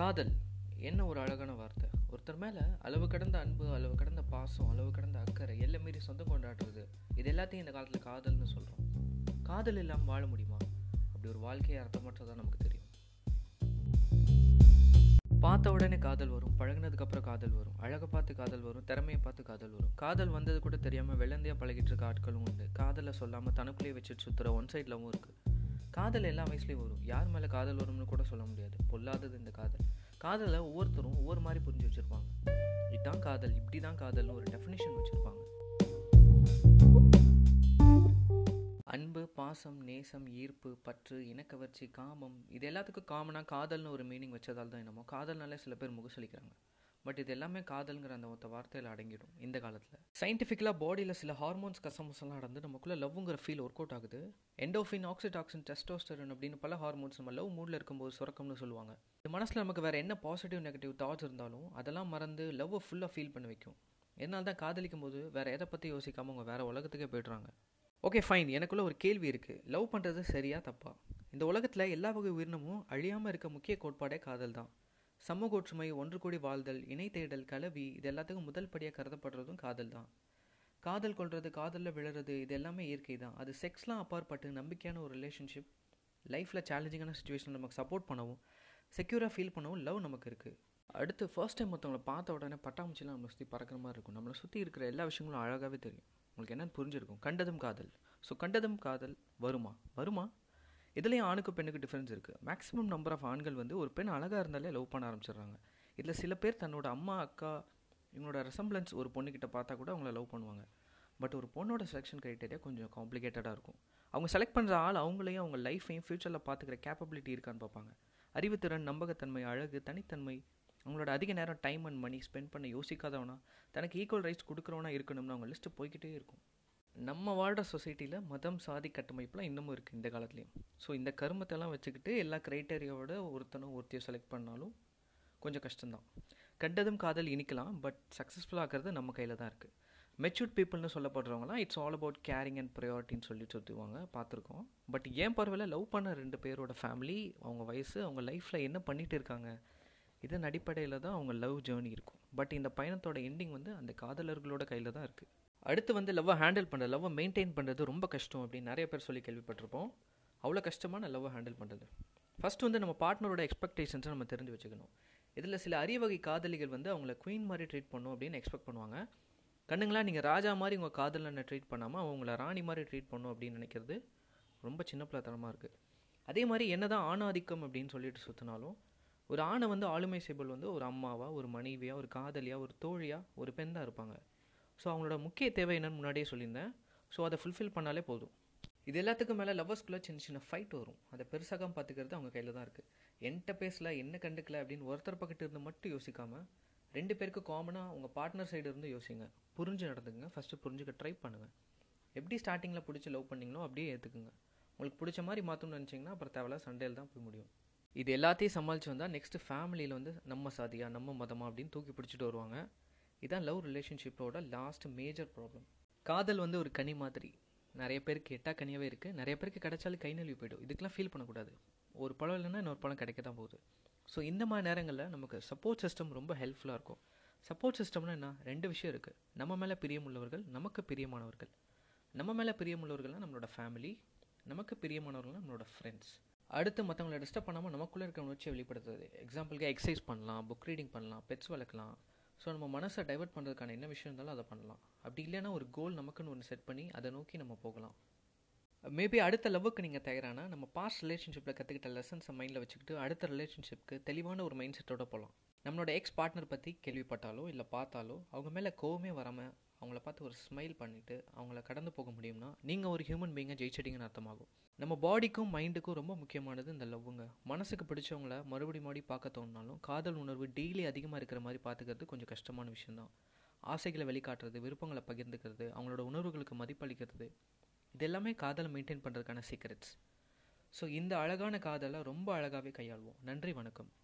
காதல். என்ன ஒரு அழகான வார்த்தை. ஒருத்தர் மேலே அளவு கடந்த அன்பு அளவு கடந்த பாசம் அளவு கடந்த அக்கறை எல்லாம் மீறி சொந்தம் கொண்டாடுறது. இது எல்லாத்தையும் இந்த காலத்தில் காதல்னு சொல்கிறோம் காதல் இல்லாமல் வாழ முடியுமா? அப்படி ஒரு வாழ்க்கையை அர்த்தமற்றதான் நமக்கு தெரியும். பார்த்த உடனே காதல் வரும். பழகுனதுக்கப்புறம் காதல் வரும். அழகை பார்த்து காதல் வரும். திறமையை பார்த்து காதல் வரும். காதல் வந்தது கூட தெரியாமல் வெள்ளந்தையாக பழகிட்டு இருக்க ஆட்களும் உண்டு. காதலை சொல்லாமல் தனக்குள்ளேயே வச்சுட்டு சுற்றுற ஒன் சைட்லவும் இருக்குது காதல் எல்லா வயசுலேயும் வரும். யார் மேலே காதல் வரும்னு கூட சொல்ல முடியாது. பொல்லாதது இந்த காதல். காதலை ஒவ்வொருத்தரும் ஒவ்வொரு மாதிரி புரிஞ்சு வச்சுருப்பாங்க. இதுதான் காதல் இப்படி தான் காதல்னு ஒரு டெஃபினேஷன் வச்சுருப்பாங்க. அன்பு பாசம் நேசம் ஈர்ப்பு பற்று இனக்கவர்ச்சி காமம் இது எல்லாத்துக்கும் காமனாக காதல்னு ஒரு மீனிங் வச்சதால் தான் என்னமோ. காதல்னாலே சில பேர் முகசலிக்கிறாங்க. பட் இது எல்லாமே காதல்ங்கிற அந்த ஒத்த வார்த்தையில் அடங்கிடும் இந்த காலத்தில். சயின்டிஃபிக்கலாக பாடியில் சில ஹார்மோன்ஸ் கசமசெல்லாம் நடந்து நமக்குள்ளே லவ்ங்கிற ஃபீல் ஒர்க் அவுட் ஆகுது. எண்டோஃபின் ஆக்சிடாக்சின் டெஸ்டோஸ்டரன் அப்படின்னு பல ஹார்மோன்ஸ் நம்ம லவ் மூடில் இருக்கும்போது சுரக்கம்னு சொல்லுவாங்க. இது மனசில் நமக்கு வேறு என்ன பாசிட்டிவ் நெகட்டிவ் தாட்ஸ் இருந்தாலும் அதெல்லாம் மறந்து லவ்வை ஃபுல்லாக ஃபீல் பண்ண வைக்கும். என்னால் தான் காதலிக்கும் போது வேறு எதை பற்றி யோசிக்காமல் அவங்க வேறு உலகத்துக்கே போய்ட்றாங்க. ஓகே ஃபைன் எனக்குள்ளே ஒரு கேள்வி இருக்குது லவ் பண்ணுறது சரியா தப்பா? இந்த உலகத்தில் எல்லா வகை உயிரினமும் அழியாமல் இருக்க முக்கிய கோட்பாடே காதல் தான். சமூக ஒற்றுமை ஒன்று கூடி வாழ்தல் இணை தேடல் கலவி இது எல்லாத்துக்கும் முதல் படியாக கருதப்படுறதும் காதல் தான். காதல் கொள்வது காதலில் விழுறது இது எல்லாமே இயற்கை தான். அது செக்ஸ்லாம் அப்பாற்பட்டு நம்பிக்கையான ஒரு ரிலேஷன்ஷிப் லைஃப்பில் சேலஞ்சிங்கான சுச்சுவேஷன் நமக்கு சப்போர்ட் பண்ணவும் செக்யூராக ஃபீல் பண்ணவும் லவ் நமக்கு இருக்குது அடுத்து ஃபர்ஸ்ட் டைம் மற்றவங்களை பார்த்த உடனே பட்டாம்பூச்சிலாம் நம்மளை சுற்றி பறக்கிற மாதிரி இருக்கும். நம்மளை சுற்றி இருக்கிற எல்லா விஷயங்களும் அழகாகவே தெரியும். உங்களுக்கு என்னென்னு புரிஞ்சிருக்கும். கண்டதும் காதல். ஸோ கண்டதும் காதல் வருமா? வருமா? இதுலேயும் ஆணுக்கு பெண்ணுக்கு டிஃப்ரென்ஸ் இருக்குது மேக்ஸிமம் நம்பர் ஆஃப் ஆண்கள் வந்து ஒரு பெண் அழகாக இருந்தாலே லவ் பண்ண ஆரம்பிச்சிடுறாங்க. இதில் சில பேர் தன்னோட அம்மா அக்கா இவங்களோட ரெசம்பிளன்ஸ் ஒரு பொண்ணுக்கிட்ட பார்த்தா கூட அவங்கள லவ் பண்ணுவாங்க. பட் ஒரு பொண்ணோட செலெக்ஷன் க்ரைட்டேரியா கொஞ்சம் காம்ப்ளிகேட்டடாக இருக்கும். அவங்க செலக்ட் பண்ணுற ஆள் அவங்களையும் அவங்க லைஃப்பையும் ஃப்யூச்சரில் பார்த்துக்கிற கேப்பபிலிட்டி இருக்கான்னு பார்ப்பாங்க. அறிவுத்திறன் நம்பகத்தன்மை அழகு தனித்தன்மை அவங்களோட அதிக நேரம் டைம் அண்ட் மணி ஸ்பெண்ட் பண்ண யோசிக்காதவனா தனக்கு ஈக்குவல் ரைட்ஸ் கொடுக்குறவனா இருக்கணும்னு அவங்க லிஸ்ட்டு போய்கிட்டே இருக்கும். நம்ம வாழ்கிற சொசைட்டியில் மதம் சாதி கட்டமைப்புலாம் இன்னமும் இருக்குது இந்த காலத்துலேயும். ஸோ இந்த கருமத்தெல்லாம் வச்சுக்கிட்டு எல்லா க்ரைட்டேரியாவோட ஒருத்தனும் ஒருத்தையும் செலக்ட் பண்ணாலும் கொஞ்சம் கஷ்டம்தான். கண்டதும் காதல் இனிக்கலாம் பட் சக்ஸஸ்ஃபுல்லாகிறது நம்ம கையில் தான் இருக்குது மெச்சூர்ட் பீப்புள்னு சொல்லப்படுறவங்களாம் it's all about caring and ப்ரையாரிட்டின்னு சொல்லி சொல்லுவாங்க பார்த்துருக்கோம். பட் ஏன் பரவாயில்ல லவ் பண்ண ரெண்டு பேரோட ஃபேமிலி அவங்க வயசு அவங்க லைஃப்பில் என்ன பண்ணிகிட்டு இருக்காங்க? இதன் அடிப்படையில் தான் அவங்க லவ் ஜேர்னி இருக்கும். பட் இந்த பயணத்தோட எண்டிங் வந்து அந்த காதலர்களோட கையில் தான் இருக்குது அடுத்து வந்து லவ்வை ஹேண்டில் பண்ணுறது லவ்வை மெயின்டைன் பண்ணுறது ரொம்ப கஷ்டம் அப்படின்னு நிறைய பேர் சொல்லி கேள்விப்பட்டிருப்போம். அவ்வளோ கஷ்டமான லவ்வை ஹேண்டில் பண்ணுறது ஃபஸ்ட்டு வந்து நம்ம பார்ட்னரோட எக்ஸ்பெக்டேஷன்ஸை நம்ம தெரிஞ்சு வச்சுக்கணும். இதில் சில அரிய வகை காதலிகள் வந்து அவங்கள குயின் மாதிரி ட்ரீட் பண்ணும் அப்படின்னு எக்ஸ்பெக்ட் பண்ணுவாங்க. கண்ணுங்களா நீங்கள் ராஜா மாதிரி உங்கள் காதலனை ட்ரீட் பண்ணாமல் அவங்கள ராணி மாதிரி ட்ரீட் பண்ணும் அப்படின்னு நினைக்கிறது ரொம்ப சின்ன பிள்ளைத்தனமாக இருக்குது அதே மாதிரி என்ன தான் ஆணாதிக்கம் அப்படின்னு சொல்லிட்டு சுற்றினாலும் ஒரு ஆணை வந்து ஆளுமை செய்பல் வந்து ஒரு அம்மாவாக ஒரு மனைவியாக ஒரு காதலியாக ஒரு தோழியாக ஒரு பெண் தான் இருப்பாங்க. ஸோ அவங்களோட முக்கிய தேவை என்னன்னு முன்னாடியே சொல்லியிருந்தேன். ஸோ அதை ஃபுல்ஃபில் பண்ணாலே போதும். இது எல்லாத்துக்கும் மேலே லவ்வர்ஸ்குள்ளே சின்ன சின்ன ஃபைட் வரும். அதை பெருசாக பார்த்துக்கிறது அவங்க கையில் தான் இருக்குது என்கிட்ட பேசல என்ன கண்டுக்கல அப்படின்னு ஒருத்தர் பக்கத்து இருந்து மட்டும் யோசிக்காமல் ரெண்டு பேருக்கு காமனாக உங்கள் பார்ட்னர் சைடு இருந்து யோசிங்க. புரிஞ்சு நடந்துக்குங்க. ஃபஸ்ட்டு புரிஞ்சுக்க ட்ரை பண்ணுங்கள் எப்படி ஸ்டார்டிங்கில் பிடிச்சி லவ் பண்ணிங்களோ அப்படியே ஏற்றுக்குங்க உங்களுக்கு பிடிச்ச மாதிரி மாற்றணும்னு நினச்சிங்கன்னா அப்புறம் தேவையில்ல சண்டையில் தான் போய் முடியும். இது எல்லாத்தையும் சமாளித்து வந்தால் நெக்ஸ்ட்டு ஃபேமிலியில் வந்து நம்ம சாதியா நம்ம மதமா அப்படின்னு தூக்கி பிடிச்சிட்டு வருவாங்க. இதான் லவ் ரிலேஷன்ஷிப்போட லாஸ்ட் மேஜர் ப்ராப்ளம் காதல் வந்து ஒரு கனி மாதிரி. நிறைய பேருக்கு எட்டா கனியாகவே இருக்குது நிறைய பேருக்கு கிடைச்சாலும் கை நழுவி போய்டும். இதுக்கெலாம் ஃபீல் பண்ணக்கூடாது. ஒரு பழம் இல்லைன்னா இன்னொரு பழம் கிடைக்க தான் போகுது. ஸோ இந்த மாதிரி நேரங்களில் நமக்கு சப்போர்ட் சிஸ்டம் ரொம்ப ஹெல்ப்ஃபுல்லாக இருக்கும். சப்போர்ட் சிஸ்டம்னா என்ன? ரெண்டு விஷயம் இருக்குது நம்ம மேலே பிரியமுள்ளவர்கள் நமக்கு பிரியமானவர்கள். நம்ம மேலே பிரியமுள்ளவர்கள்னால் நம்மளோட ஃபேமிலி நமக்கு பிரியமானவர்கள்னால் நம்மளோட ஃப்ரெண்ட்ஸ் அடுத்து மற்றவங்களை டிஸ்டர்ப் பண்ணாமல் நமக்குள்ளே இருக்க உணர்ச்சியை வெளிப்படுத்துறது. எக்ஸாம்பிளுக்கு எக்ஸசைஸ் பண்ணலாம் புக் ரீடிங் பண்ணலாம் பெட்ஸ் வளர்க்கலாம். ஸோ நம்ம மனசை டைவெர்ட் பண்ணுறதுக்கான என்ன விஷயம் இருந்தாலும் அதை பண்ணலாம். அப்படி இல்லைன்னா ஒரு கோல் நமக்குன்னு ஒன்று செட் பண்ணி அதை நோக்கி நம்ம போகலாம். மேபி அடுத்த லவ்வுக்கு நீங்கள் தயாரானா நம்ம பாஸ்ட் ரிலேஷன்ஷிப்பில் கற்றுக்கிட்ட லெசன்ஸை மைண்டில் வச்சுக்கிட்டு அடுத்த ரிலேஷன்ஷிப்க்கு தெளிவான ஒரு மைண்ட் செட்டோட போகலாம் நம்மளோட எக்ஸ் பார்ட்னர் பற்றி கேள்விப்பட்டாலோ இல்லை பார்த்தாலோ அவங்க மேலே கோவமே வராமல் அவங்கள பார்த்து ஒரு ஸ்மைல் பண்ணிவிட்டு அவங்கள கடந்து போக முடியும்னா நீங்கள் ஒரு ஹியூமன் பீங்கை ஜெயிச்சிட்டிங்கன்னு அர்த்தமாகும். நம்ம பாடிக்கும் மைண்டுக்கும் ரொம்ப முக்கியமானது இந்த லவ்வுங்க மனசுக்கு பிடிச்சவங்கள மறுபடி மறுபடி பார்க்க தோணுனாலும் காதல் உணர்வு டெய்லி அதிகமாக இருக்கிற மாதிரி பார்த்துக்கிறது கொஞ்சம் கஷ்டமான விஷயந்தான் ஆசைகளை வெளிக்காட்டுறது விருப்பங்களை பகிர்ந்துக்கிறது அவங்களோட உணர்வுகளுக்கு மதிப்பளிக்கிறது இது எல்லாமே காதலை மெயின்டைன் பண்ணுறதுக்கான சீக்ரெட்ஸ் ஸோ இந்த அழகான காதலை ரொம்ப அழகாகவே கையாள்வோம். நன்றி வணக்கம்.